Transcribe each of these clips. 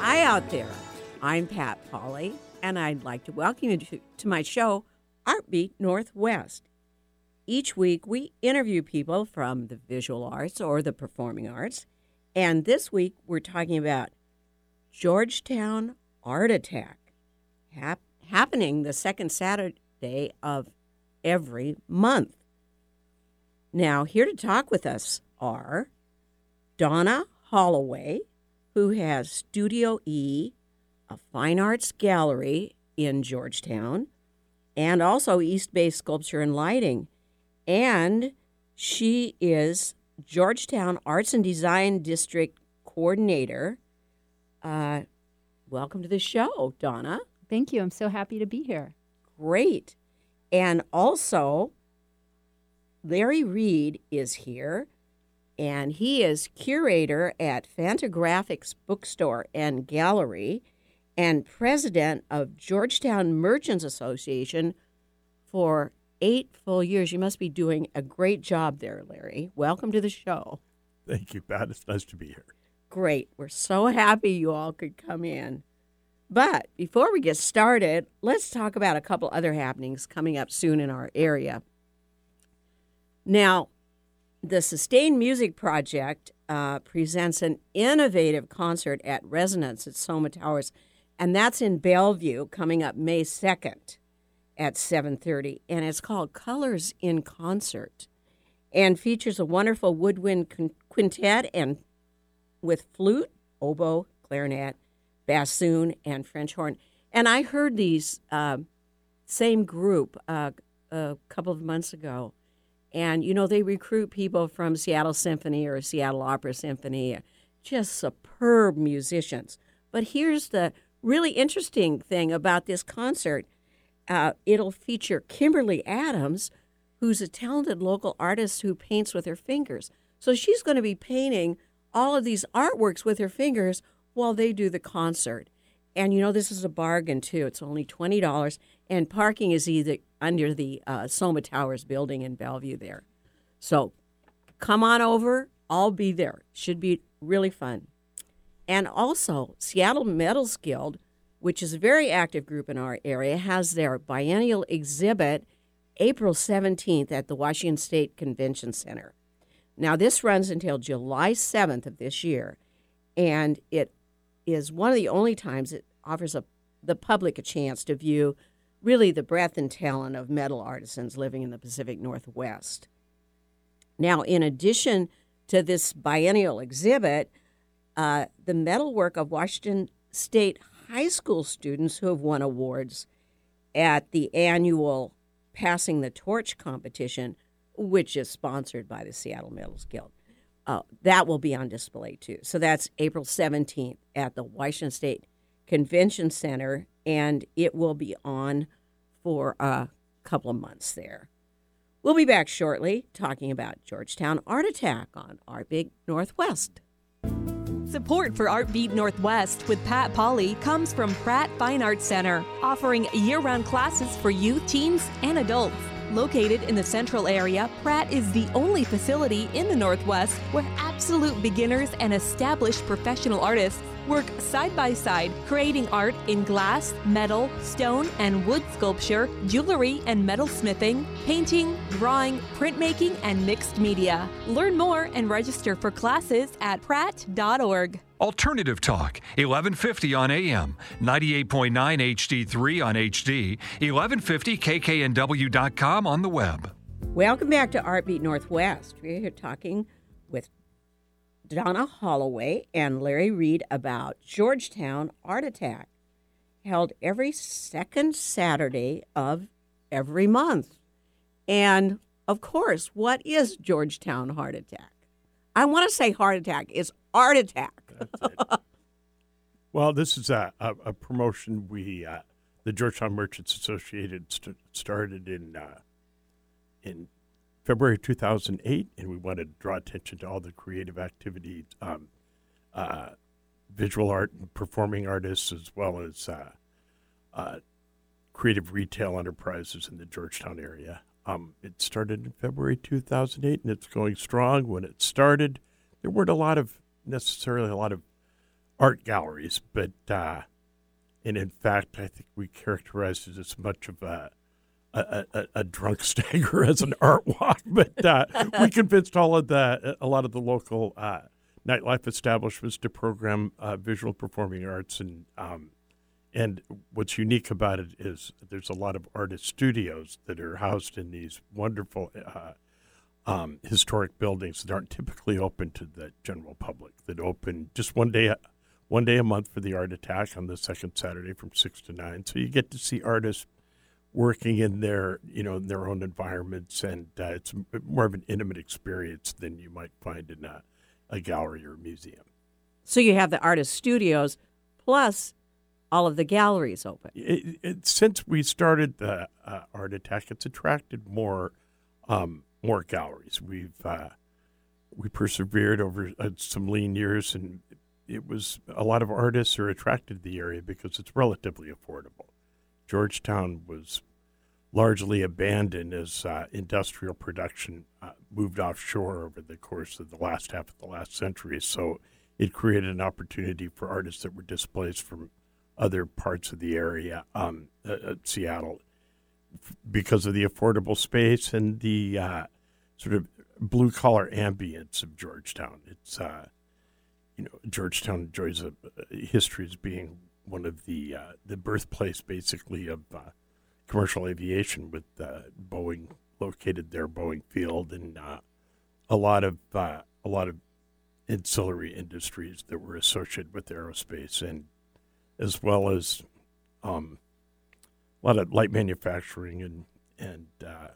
Hi out there. I'm Pat Polly, and I'd like to welcome you to, to my show, Artbeat Northwest. Each week, we interview people from the visual arts or the performing arts, and this week we're talking about Georgetown Art Attack, hap- happening the second Saturday of every month. Now, here to talk with us are Donna Holloway, who has Studio E, a fine arts gallery in Georgetown, and also East Bay Sculpture and Lighting. And she is Georgetown Arts and Design District Coordinator. Uh, welcome to the show, Donna. Thank you. I'm so happy to be here. Great. And also, Larry Reed is here, and he is curator at Fantagraphics Bookstore and Gallery and president of Georgetown Merchants Association for eight full years. You must be doing a great job there, Larry. Welcome to the show. Thank you, Pat. It's nice to be here. Great. We're so happy you all could come in. But before we get started, let's talk about a couple other happenings coming up soon in our area. Now, the Sustained Music Project uh, presents an innovative concert at Resonance at Soma Towers, and that's in Bellevue coming up May 2nd at 7:30, and it's called Colors in Concert, and features a wonderful woodwind quintet and with flute, oboe, clarinet, bassoon, and French horn. And I heard these uh, same group uh, a couple of months ago and, you know, they recruit people from Seattle Symphony or Seattle Opera Symphony, just superb musicians. But here's the really interesting thing about this concert uh, it'll feature Kimberly Adams, who's a talented local artist who paints with her fingers. So she's going to be painting all of these artworks with her fingers while they do the concert. And you know, this is a bargain too. It's only $20, and parking is either under the uh, Soma Towers building in Bellevue there. So come on over. I'll be there. Should be really fun. And also, Seattle Metals Guild, which is a very active group in our area, has their biennial exhibit April 17th at the Washington State Convention Center. Now, this runs until July 7th of this year, and it is one of the only times it offers a, the public a chance to view really the breadth and talent of metal artisans living in the Pacific Northwest. Now, in addition to this biennial exhibit, uh, the metalwork of Washington State high school students who have won awards at the annual Passing the Torch competition, which is sponsored by the Seattle Metals Guild. Uh, that will be on display too. So that's April 17th at the Washington State Convention Center, and it will be on for a couple of months there. We'll be back shortly talking about Georgetown Art Attack on Art Beat Northwest. Support for Art Beat Northwest with Pat Polly comes from Pratt Fine Arts Center, offering year round classes for youth, teens, and adults. Located in the central area, Pratt is the only facility in the Northwest where absolute beginners and established professional artists work side by side, creating art in glass, metal, stone, and wood sculpture, jewelry and metal smithing, painting, drawing, printmaking, and mixed media. Learn more and register for classes at pratt.org. Alternative Talk, 1150 on AM, 98.9 HD3 on HD, 1150kknw.com on the web. Welcome back to Artbeat Northwest. We're here talking with Donna Holloway and Larry Reed about Georgetown Art Attack, held every second Saturday of every month. And of course, what is Georgetown Heart Attack? I want to say heart attack. It's art attack. well, this is a, a, a promotion we, uh, the Georgetown Merchants Associated, st- started in uh, in February 2008, and we wanted to draw attention to all the creative activities, um, uh, visual art and performing artists, as well as uh, uh, creative retail enterprises in the Georgetown area. Um, it started in February 2008, and it's going strong. When it started, there weren't a lot of necessarily a lot of art galleries, but uh, and in fact, I think we characterized it as much of a a, a, a drunk stagger as an art walk. But uh, we convinced all of the a lot of the local uh, nightlife establishments to program uh, visual performing arts and. Um, and what's unique about it is there's a lot of artist studios that are housed in these wonderful uh, um, historic buildings that aren't typically open to the general public. That open just one day, one day a month for the art attack on the second Saturday from six to nine. So you get to see artists working in their you know in their own environments, and uh, it's more of an intimate experience than you might find in a, a gallery or museum. So you have the artist studios, plus all of the galleries open. It, it, since we started the uh, Art Attack, it's attracted more um, more galleries. We've uh, we persevered over uh, some lean years, and it was a lot of artists are attracted to the area because it's relatively affordable. Georgetown was largely abandoned as uh, industrial production uh, moved offshore over the course of the last half of the last century. So it created an opportunity for artists that were displaced from other parts of the area, um, uh, uh, Seattle, because of the affordable space and the uh, sort of blue collar ambience of Georgetown. It's uh, you know Georgetown enjoys a, a, history as being one of the uh, the birthplace, basically, of uh, commercial aviation, with Boeing located there, Boeing Field, and a lot of a lot of ancillary industries that were associated with aerospace and as well as um, a lot of light manufacturing and and uh,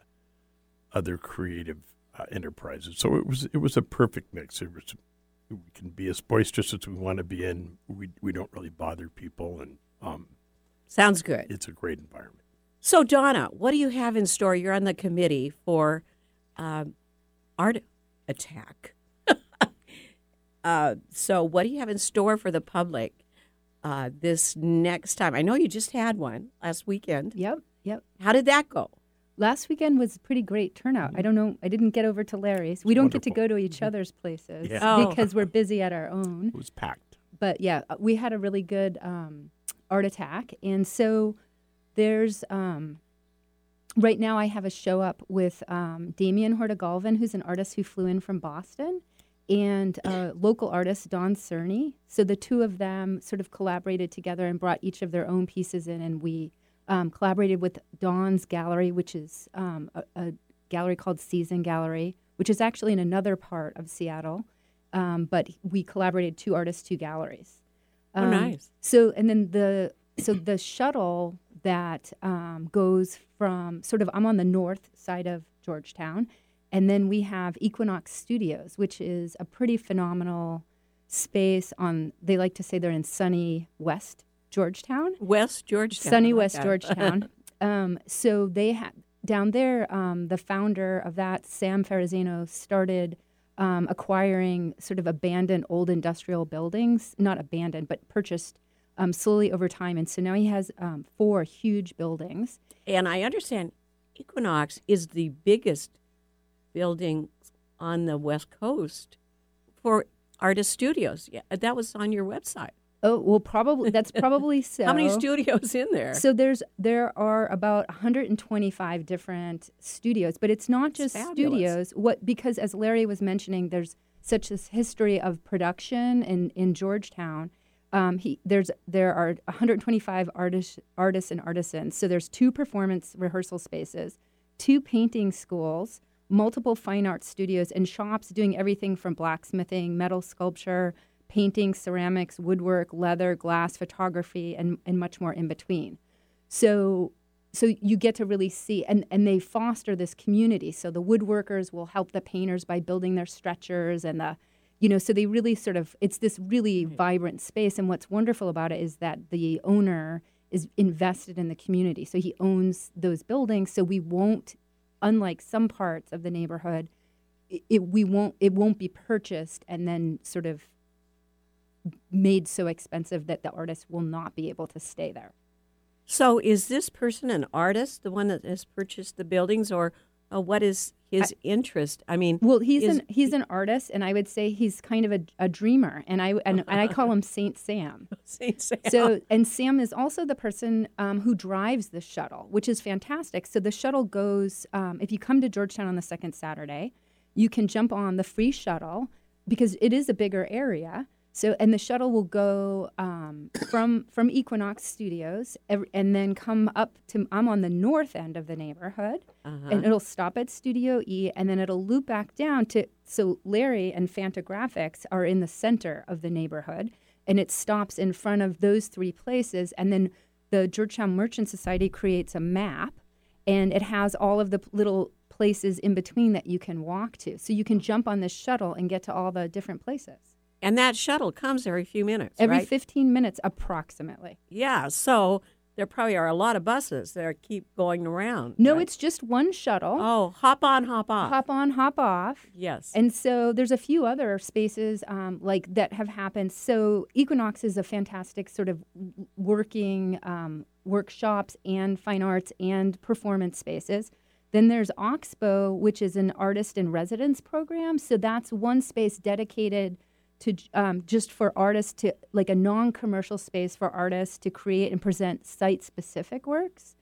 other creative uh, enterprises. So it was it was a perfect mix. It was we can be as boisterous as we want to be, and we we don't really bother people, and um, sounds good. It's a great environment. So Donna, what do you have in store? You're on the committee for um, Art Attack. uh, so what do you have in store for the public uh, this next time? I know you just had one last weekend. Yep, yep. How did that go? Last weekend was a pretty great turnout. Mm-hmm. I don't know. I didn't get over to Larry's. It's we don't wonderful. get to go to each mm-hmm. other's places yeah. oh. because we're busy at our own. It was packed. But yeah, uh, we had a really good um, art attack, and so there's um, right now I have a show up with um, Damien Horta-Galvin, who's an artist who flew in from Boston, and a local artist, Don Cerny. So the two of them sort of collaborated together and brought each of their own pieces in, and we um, collaborated with Dawn's gallery, which is um, a, a, gallery called Season Gallery, which is actually in another part of Seattle. Um, but we collaborated two artists, two galleries. oh, nice. So and then the so the shuttle that um, goes from sort of I'm on the north side of Georgetown, and then we have Equinox Studios, which is a pretty phenomenal space on, they like to say they're in sunny West Georgetown. West Georgetown. Sunny West Georgetown. um, so they had down there, um, the founder of that, Sam Farrazaino, started um, acquiring sort of abandoned old industrial buildings, not abandoned, but purchased um, slowly over time. And so now he has um, four huge buildings. And I understand Equinox is the biggest building on the West Coast for artist studios. Yeah, that was on your website. Oh well, probably that's probably so. How many studios in there? So there's there are about 125 different studios, but it's not just studios. What because as Larry was mentioning, there's such this history of production in in Georgetown. Um, he, there's there are 125 artists artists and artisans. So there's two performance rehearsal spaces, two painting schools, multiple fine art studios and shops doing everything from blacksmithing, metal sculpture, painting, ceramics, woodwork, leather, glass, photography, and, and much more in between. So so you get to really see and, and they foster this community. So the woodworkers will help the painters by building their stretchers and the you know, so they really sort of it's this really right. vibrant space. And what's wonderful about it is that the owner is invested in the community. So he owns those buildings. So we won't unlike some parts of the neighborhood, it, it, we won't it won't be purchased and then sort of made so expensive that the artist will not be able to stay there. So, is this person an artist, the one that has purchased the buildings, or uh, what is his interest? I mean, Well, he's is- an he's an artist, and I would say he's kind of a, a dreamer, and I and, and I call him Saint Sam. Saint Sam. So, and Sam is also the person um, who drives the shuttle, which is fantastic. So the shuttle goes. Um, if you come to Georgetown on the second Saturday, you can jump on the free shuttle because it is a bigger area. So, and the shuttle will go um, from from Equinox Studios, ev- and then come up to. I'm on the north end of the neighborhood, and it'll stop at Studio E, and then it'll loop back down to. So Larry and Fantagraphics are in the center of the neighborhood, and it stops in front of those three places, and then the Georgetown Merchant Society creates a map, and it has all of the p- little places in between that you can walk to. So you can jump on this shuttle and get to all the different places. And that shuttle comes every few minutes, Every right? 15 minutes, approximately. yeah. So there probably are a lot of buses that keep going around. No, right? it's just one shuttle. oh, hop on, hop off. Hop on, hop off. Yes. And so there's a few other spaces um, like that have happened. So Equinox is a fantastic sort of working um, workshops and fine arts and performance spaces. Then there's Oxbow, which is an artist in residence program. So that's one space dedicated to um, just for artists to like a non-commercial space for artists to create and present site-specific works.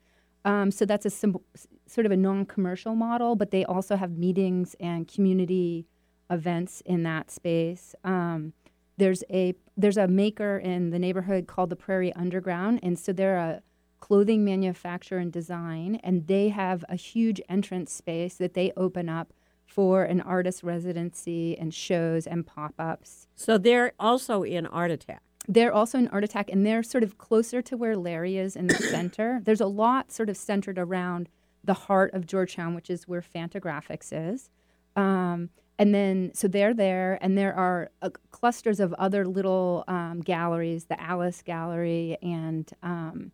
Um, so that's a sort of a non-commercial model, but they also have meetings and community events in that space. Um, there's a there's a maker in the neighborhood called the Prairie Underground, and so they're a clothing manufacturer and design, and they have a huge entrance space that they open up for an artist residency and shows and pop-ups. so they're also in Art Attack. They're also in Art Attack, and they're sort of closer to where Larry is in the center. There's a lot sort of centered around the heart of Georgetown, which is where Fantagraphics is. Um, and then, so they're there, and there are uh, clusters of other little um, galleries, the Alice Gallery and um,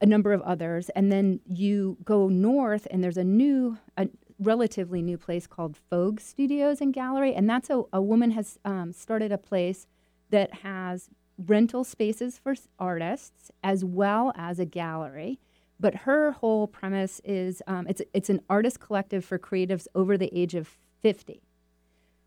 a number of others. And then you go north, and there's a new, a relatively new place called Fogue Studios and Gallery. And that's a, a woman has um, started a place that has rental spaces for artists as well as a gallery. But her whole premise is um, it's it's an artist collective for creatives over the age of fifty.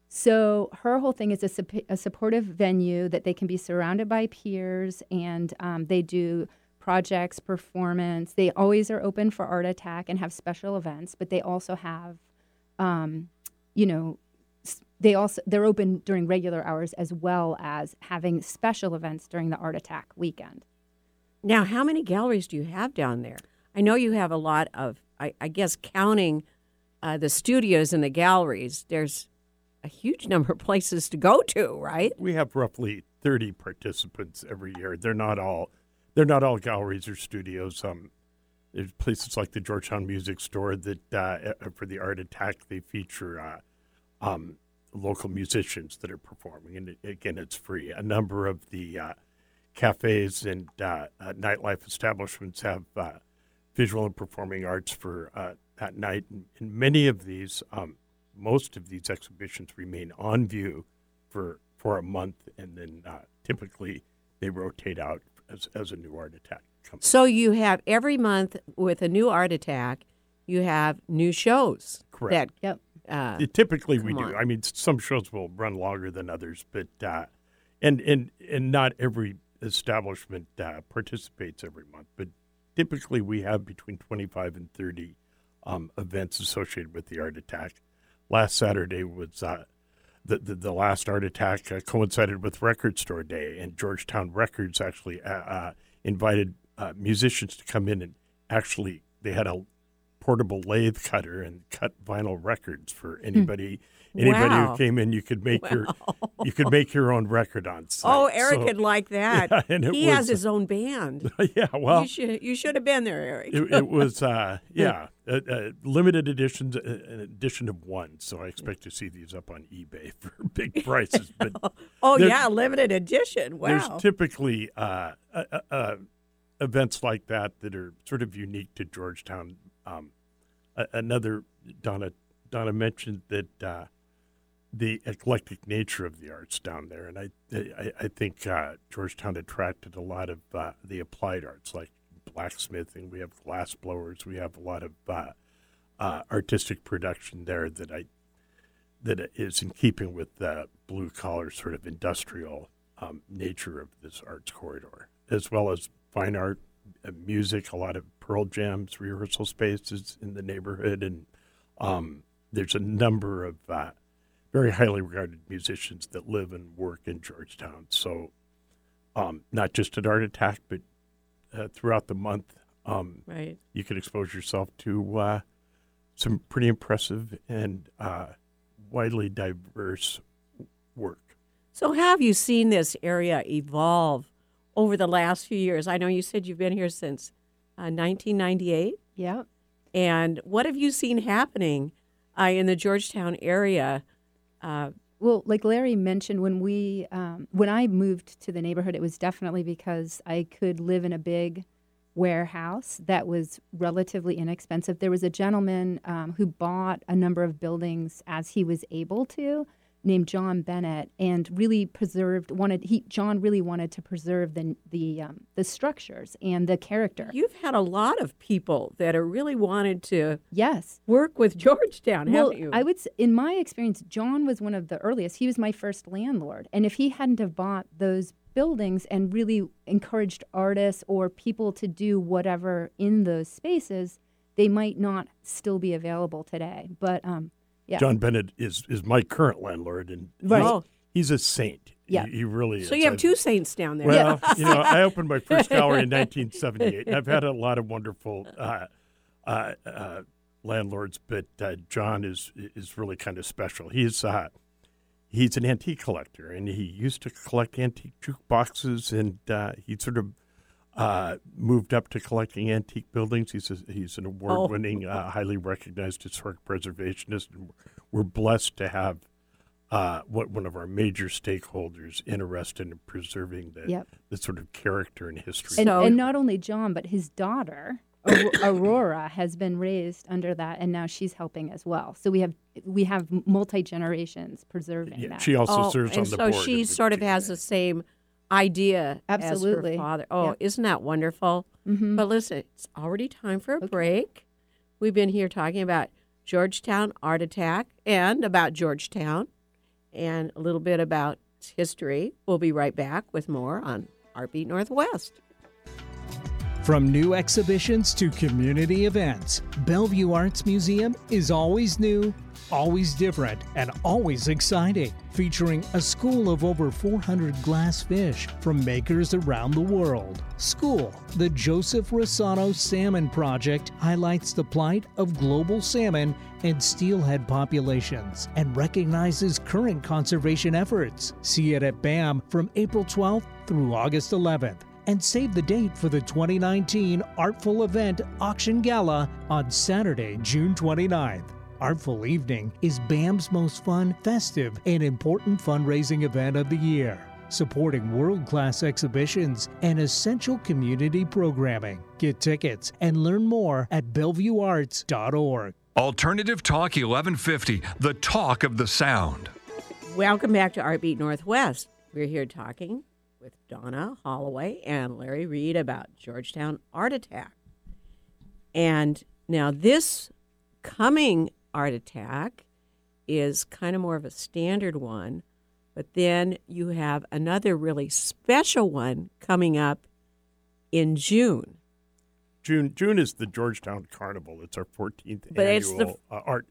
So her whole thing is a, a supportive venue that they can be surrounded by peers, and um, they do projects, performance. They always are open for Art Attack and have special events, but they also have, um, you know, they also they're open during regular hours as well as having special events during the Art Attack weekend. Now, how many galleries do you have down there? I know you have a lot of, I, I guess, counting uh, the studios and the galleries, there's a huge number of places to go to, right? We have roughly 30 participants every year. They're not all they're not all galleries or studios. Um, there's places like the Georgetown Music Store that uh, for the Art Attack they feature uh, um, local musicians that are performing, and again, it's free. A number of the uh, cafes and uh, uh, nightlife establishments have uh, visual and performing arts for uh, at night, and, many of these, um, most of these exhibitions remain on view for for a month, and then typically they rotate out as, as a new art attack comes. So you have every month with a new art attack, you have new shows. Correct. Yep. Uh, It- typically, we come do. on. I mean, some shows will run longer than others, but uh, and and and not every establishment uh, participates every month. But typically, we have between twenty five and thirty um, events associated with the art attack. Last Saturday was uh, the, the the last art attack uh, coincided with Record Store Day, and Georgetown Records actually uh, uh, invited uh, musicians to come in and actually they had a portable lathe cutter and cut vinyl records for anybody anybody Wow. who came in. You could make your you could make your own record on site. oh, Eric So- would like that. Yeah, and he has his own band. yeah, well, you should you should have been there, Eric. it, it was uh, yeah, a, a limited editions, a- an edition of one. So I expect to see these up on eBay for big prices. But oh yeah, limited edition. Wow. there's typically uh, uh, uh, uh, events like that that are sort of unique to Georgetown. Um, another Donna Donna mentioned that uh, the eclectic nature of the arts down there, and I I, I think uh, Georgetown attracted a lot of uh, the applied arts like blacksmithing. We have glass blowers. We have a lot of uh, uh, artistic production there that I that is in keeping with the blue collar sort of industrial um, nature of this arts corridor, as well as fine art, music, a lot of Pearl Jams, rehearsal spaces in the neighborhood, and um, there's a number of uh, very highly regarded musicians that live and work in Georgetown. So, um, not just at Art Attack, but uh, throughout the month, um, Right. you can expose yourself to uh, some pretty impressive and uh, widely diverse work. So, have you seen this area evolve over the last few years? I know you said you've been here since uh, 1998. Yep. And what have you seen happening uh, in the Georgetown area? Well, like Larry mentioned, when we um, when I moved to the neighborhood, it was definitely because I could live in a big warehouse that was relatively inexpensive. There was a gentleman um, who bought a number of buildings as he was able to, named John Bennett, and really preserved wanted he John really wanted to preserve the the um, the structures and the character. you've had a lot of people that are really wanted to yes. work with Georgetown, Well, haven't you? I would, in my experience, John was one of the earliest. He was my first landlord, and if he hadn't have bought those buildings and really encouraged artists or people to do whatever in those spaces, they might not still be available today. But um, yeah, John Bennett is is my current landlord, and Right. he's, Oh. he's a saint. Yeah. he, he really is. so you have I- two saints down there. Well, you know, I opened my first gallery in 1978, and I've had a lot of wonderful uh, uh, uh, landlords, but uh, John is is really kind of special. He's uh, he's an antique collector, and he used to collect antique jukeboxes, and uh, he sort of uh, moved up to collecting antique buildings. He's a, he's an award-winning, uh, highly recognized historic preservationist, and we're blessed to have. Uh, what one of our major stakeholders interested in preserving the, Yep. the sort of character and history. and, and not only John, but his daughter. Aurora has been raised under that, and now she's helping as well. So we have we have multi generations preserving yeah, that. she also Oh, serves and on the so board. So she sort of has the same idea Absolutely. as her father. Oh, Yep. isn't that wonderful? Mhm. But listen, it's already time for a Okay. break. We've been here talking about Georgetown Art Attack and about Georgetown and a little bit about history. We'll be right back with more on Artbeat Northwest. From new exhibitions to community events, Bellevue Arts Museum is always new, always different, and always exciting. Featuring a school of over 400 glass fish from makers around the world. School, the Joseph Rossano Salmon Project, highlights the plight of global salmon and steelhead populations and recognizes current conservation efforts. See it at BAM from April 12th through August 11th and save the date for the 2019 Artful Event Auction Gala on Saturday, June 29th. Artful Evening is BAM's most fun, festive, and important fundraising event of the year, supporting world class exhibitions and essential community programming. Get tickets and learn more at BellevueArts.org. Alternative Talk 1150, the talk of the sound. Welcome back to Artbeat Northwest. We're here talking with Donna Holloway and Larry Reed about Georgetown Art Attack. And now this coming Art Attack is kind of more of a standard one, but then you have another really special one coming up in June. June June is the Georgetown Carnival. It's our 14th But annual the- uh, art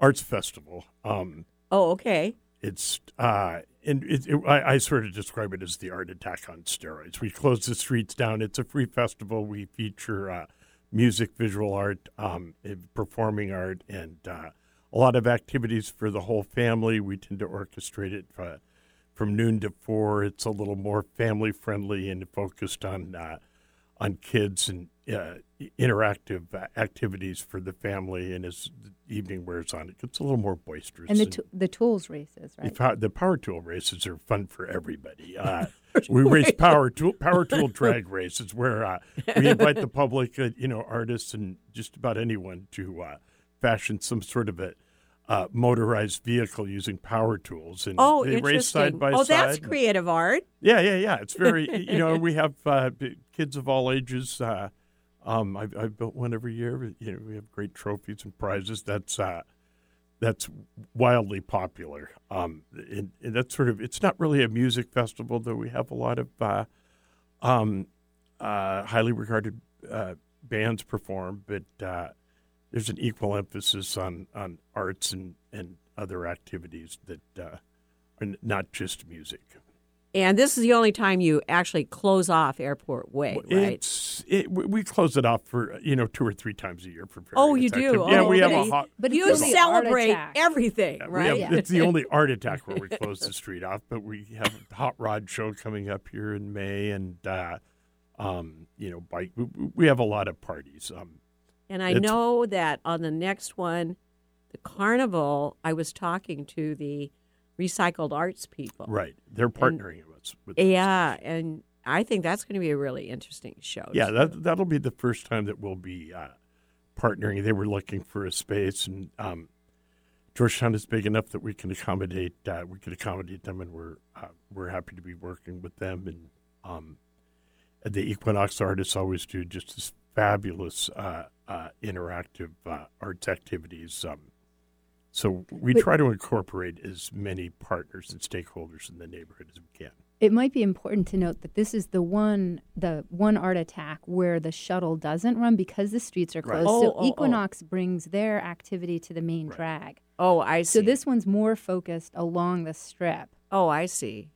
arts festival. Um, Oh, okay. It's uh, and it, it, I, I sort of describe it as the art attack on steroids. We close the streets down. It's a free festival. We feature uh, music, visual art, um, performing art, and uh, a lot of activities for the whole family. We tend to orchestrate it uh, from noon to four. It's a little more family friendly and focused on uh, on kids and uh, interactive activities for the family. And as the evening wears on, it gets a little more boisterous. and the t- the tools races, the, right? pow- the power tool races are fun for everybody. Uh, we race power tool power tool drag races where uh, we invite the public, uh, you know, artists and just about anyone to uh, fashion some sort of a uh, motorized vehicle using power tools, and Oh, they race side by oh, side. Oh, that's creative art. Yeah, yeah, yeah. It's very, you know, we have uh, kids of all ages uh, Um, I've, I've built one every year. You know, we have great trophies and prizes. That's uh, that's wildly popular. Um, and, and that's sort of it's not really a music festival, though. We have a lot of uh, um, uh, highly regarded uh, bands perform, but uh, there's an equal emphasis on on arts and and other activities that uh, are not just music. And this is the only time you actually close off Airport Way, right? It's it, we we close it off for you know two or three times a year for. Oh, various you do? Yeah, Oh, we have a hot. But you it's only art celebrate everything, Yeah, right? have- it's the only art attack where we close the street off, but we have a hot rod show coming up here in May, and uh, um, you know, bike. We, we have a lot of parties. Um, And I It's- know that on the next one, the carnival, I was talking to the recycled arts people. right, they're partnering with us. With Yeah, and I think that's going to be a really interesting show. yeah, too. that that'll be the first time that we'll be uh, partnering. They were looking for a space, and um, Georgetown is big enough that we can accommodate. Uh, we can accommodate them, and we're uh, we're happy to be working with them. And um, the Equinox artists always do just this fabulous uh, uh, interactive uh, arts activities. Um, so we But- try to incorporate as many partners and stakeholders in the neighborhood as we can. It might be important to note that this is the one the one art attack where the shuttle doesn't run because the streets are Right. closed. Oh, so oh, oh. Equinox brings their activity to the main Right. drag. Oh, I see. So this one's more focused along the strip. Oh, I see.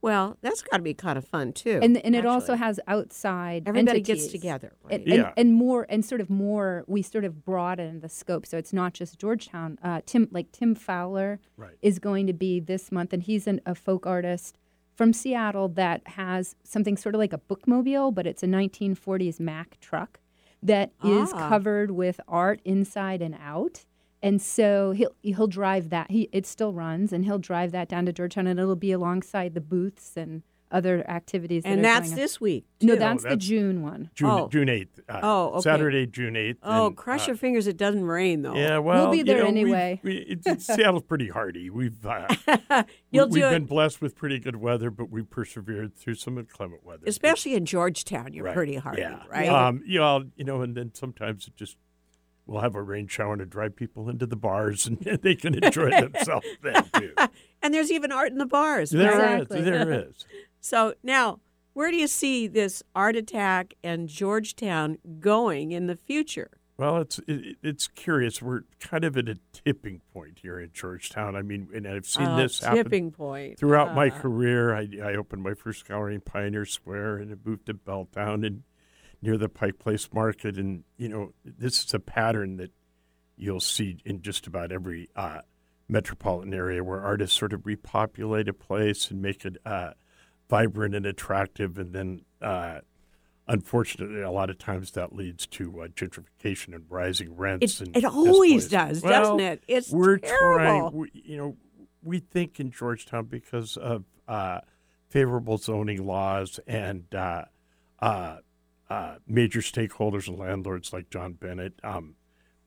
Yeah. Well, that's got to be kind of fun too. and and it also has outside everybody gets together. and, Right? and, Yeah. and more and sort of more we sort of broaden the scope so it's not just georgetown uh, tim like tim fowler Right. is going to be this month and he's an, a folk artist from seattle that has something sort of like a bookmobile but it's a 1940s mack truck that is Ah. covered with art inside and out and so he'll he'll drive that he it still runs and he'll drive that down to georgetown and it'll be alongside the booths and other activities that and are that's this week. no too. that's, the June one June Oh. June eighth. Uh, Oh, okay. Saturday, June eighth. Oh, and, cross uh, your fingers! It doesn't rain though. Yeah, well, we'll be you there know, anyway. We, it, it's, Seattle's pretty hardy. We've uh, You'll we, do have it, been blessed with pretty good weather, but we persevered through some inclement weather. especially in Georgetown. You're Right, pretty hardy, yeah. right? Um, you know, you know, and then sometimes it just we'll have a rain shower and it drive people into the bars, and they can enjoy themselves then too. and there's even art in the bars. There right? is, Exactly. there is. So now, where do you see this art attack and Georgetown going in the future? Well, it's it, it's curious. We're kind of at a tipping point here in Georgetown. I mean, and I've seen Oh, this happen tipping point throughout my Uh, career. I, I opened my first gallery in Pioneer Square and I moved to Belltown and near the Pike Place Market. And, you know, this is a pattern that you'll see in just about every uh, metropolitan area where artists sort of repopulate a place and make it uh, vibrant and attractive. And then, uh, unfortunately, a lot of times that leads to uh, gentrification and rising rents. It, and it always does, Well, doesn't it? It's we're terrible. trying. We, you know, we think in Georgetown because of uh, favorable zoning laws and uh, uh, uh, major stakeholders and landlords like John Bennett. Um,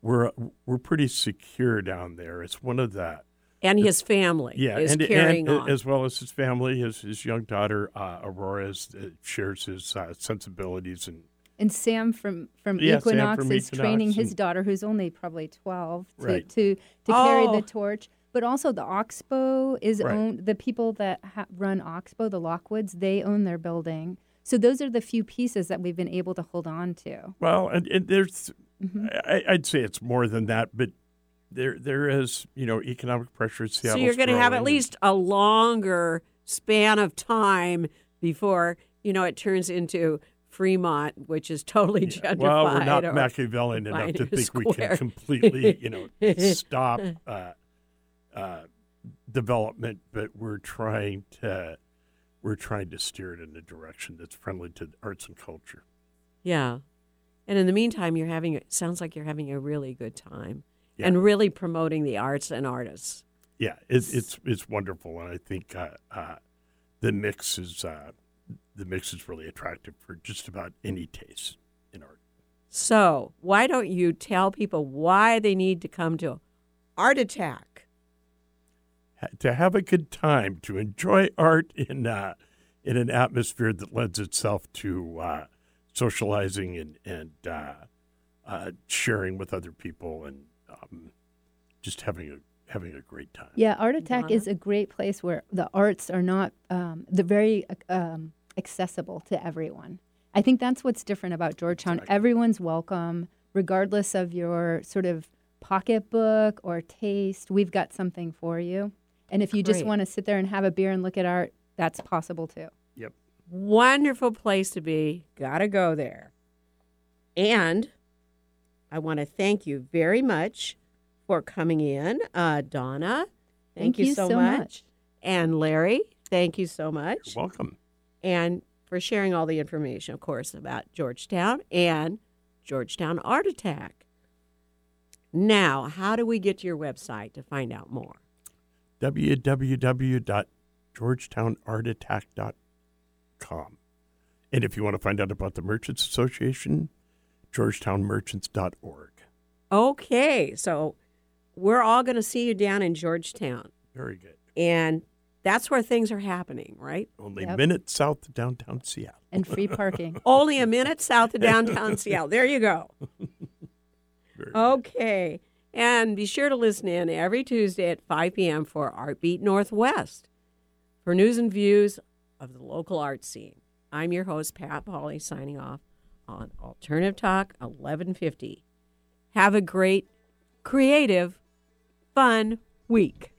we're we're pretty secure down there. It's one of the and his family yeah, is and, carrying and on. as well as his family. His his young daughter uh, Aurora is, uh, shares his uh, sensibilities and And Sam from from Yeah, Sam Equinox from is training Equinox his daughter, who's only probably twelve, to Right. to, to carry Oh. the torch. But also the Oxbow is Right. owned. The people that ha- run Oxbow, the Lockwoods, they own their building. So those are the few pieces that we've been able to hold on to. Well, and, and there's, Mm-hmm. I, I'd say it's more than that, but there there is, you know, economic pressure. so Seattle's you're going to have at least a longer span of time before you know it turns into Fremont, which is totally gentrified. Well, we're not Machiavellian enough to Pioneer think we can completely, you know, stop uh, uh, development, but we're trying to we're trying to steer it in a direction that's friendly to arts and culture. Yeah. And in the meantime, you're having it sounds like you're having a really good time Yeah. and really promoting the arts and artists. Yeah, it's it's it's wonderful, and I think uh, uh, the mix is uh, the mix is really attractive for just about any taste in art. So, why don't you tell people why they need to come to Art Attack? Ha- To have a good time, to enjoy art in uh, in an atmosphere that lends itself to uh, socializing and and uh, uh, sharing with other people and um, just having a having a great time. Yeah, Art Attack Donna? is a great place where the arts are not um, they're very um, accessible to everyone. I think that's what's different about Georgetown. Exactly. Everyone's welcome, regardless of your sort of pocketbook or taste. We've got something for you. And if you just Great. want to sit there and have a beer and look at art, that's possible too. Yep. Wonderful place to be. Gotta go there. And I want to thank you very much for coming in, uh, Donna. Thank, Thank you so, so much. much. And Larry, thank you so much. You're welcome. and for sharing all the information, of course, about Georgetown and Georgetown Art Attack. Now, how do we get to your website to find out more? www.georgetownartattack.com. And if you want to find out about the Merchants Association, georgetownmerchants.org. Okay, so we're all going to see you down in Georgetown, Very good. and that's where things are happening, right? Only Yep. minutes south of downtown Seattle. And free parking. Only a minute south of downtown Seattle. There you go. Very Okay. And be sure to listen in every Tuesday at 5 p.m. for Artbeat Northwest for news and views of the local art scene. I'm your host, Pat Polly, signing off on Alternative Talk 1150. Have a great, creative, fun week.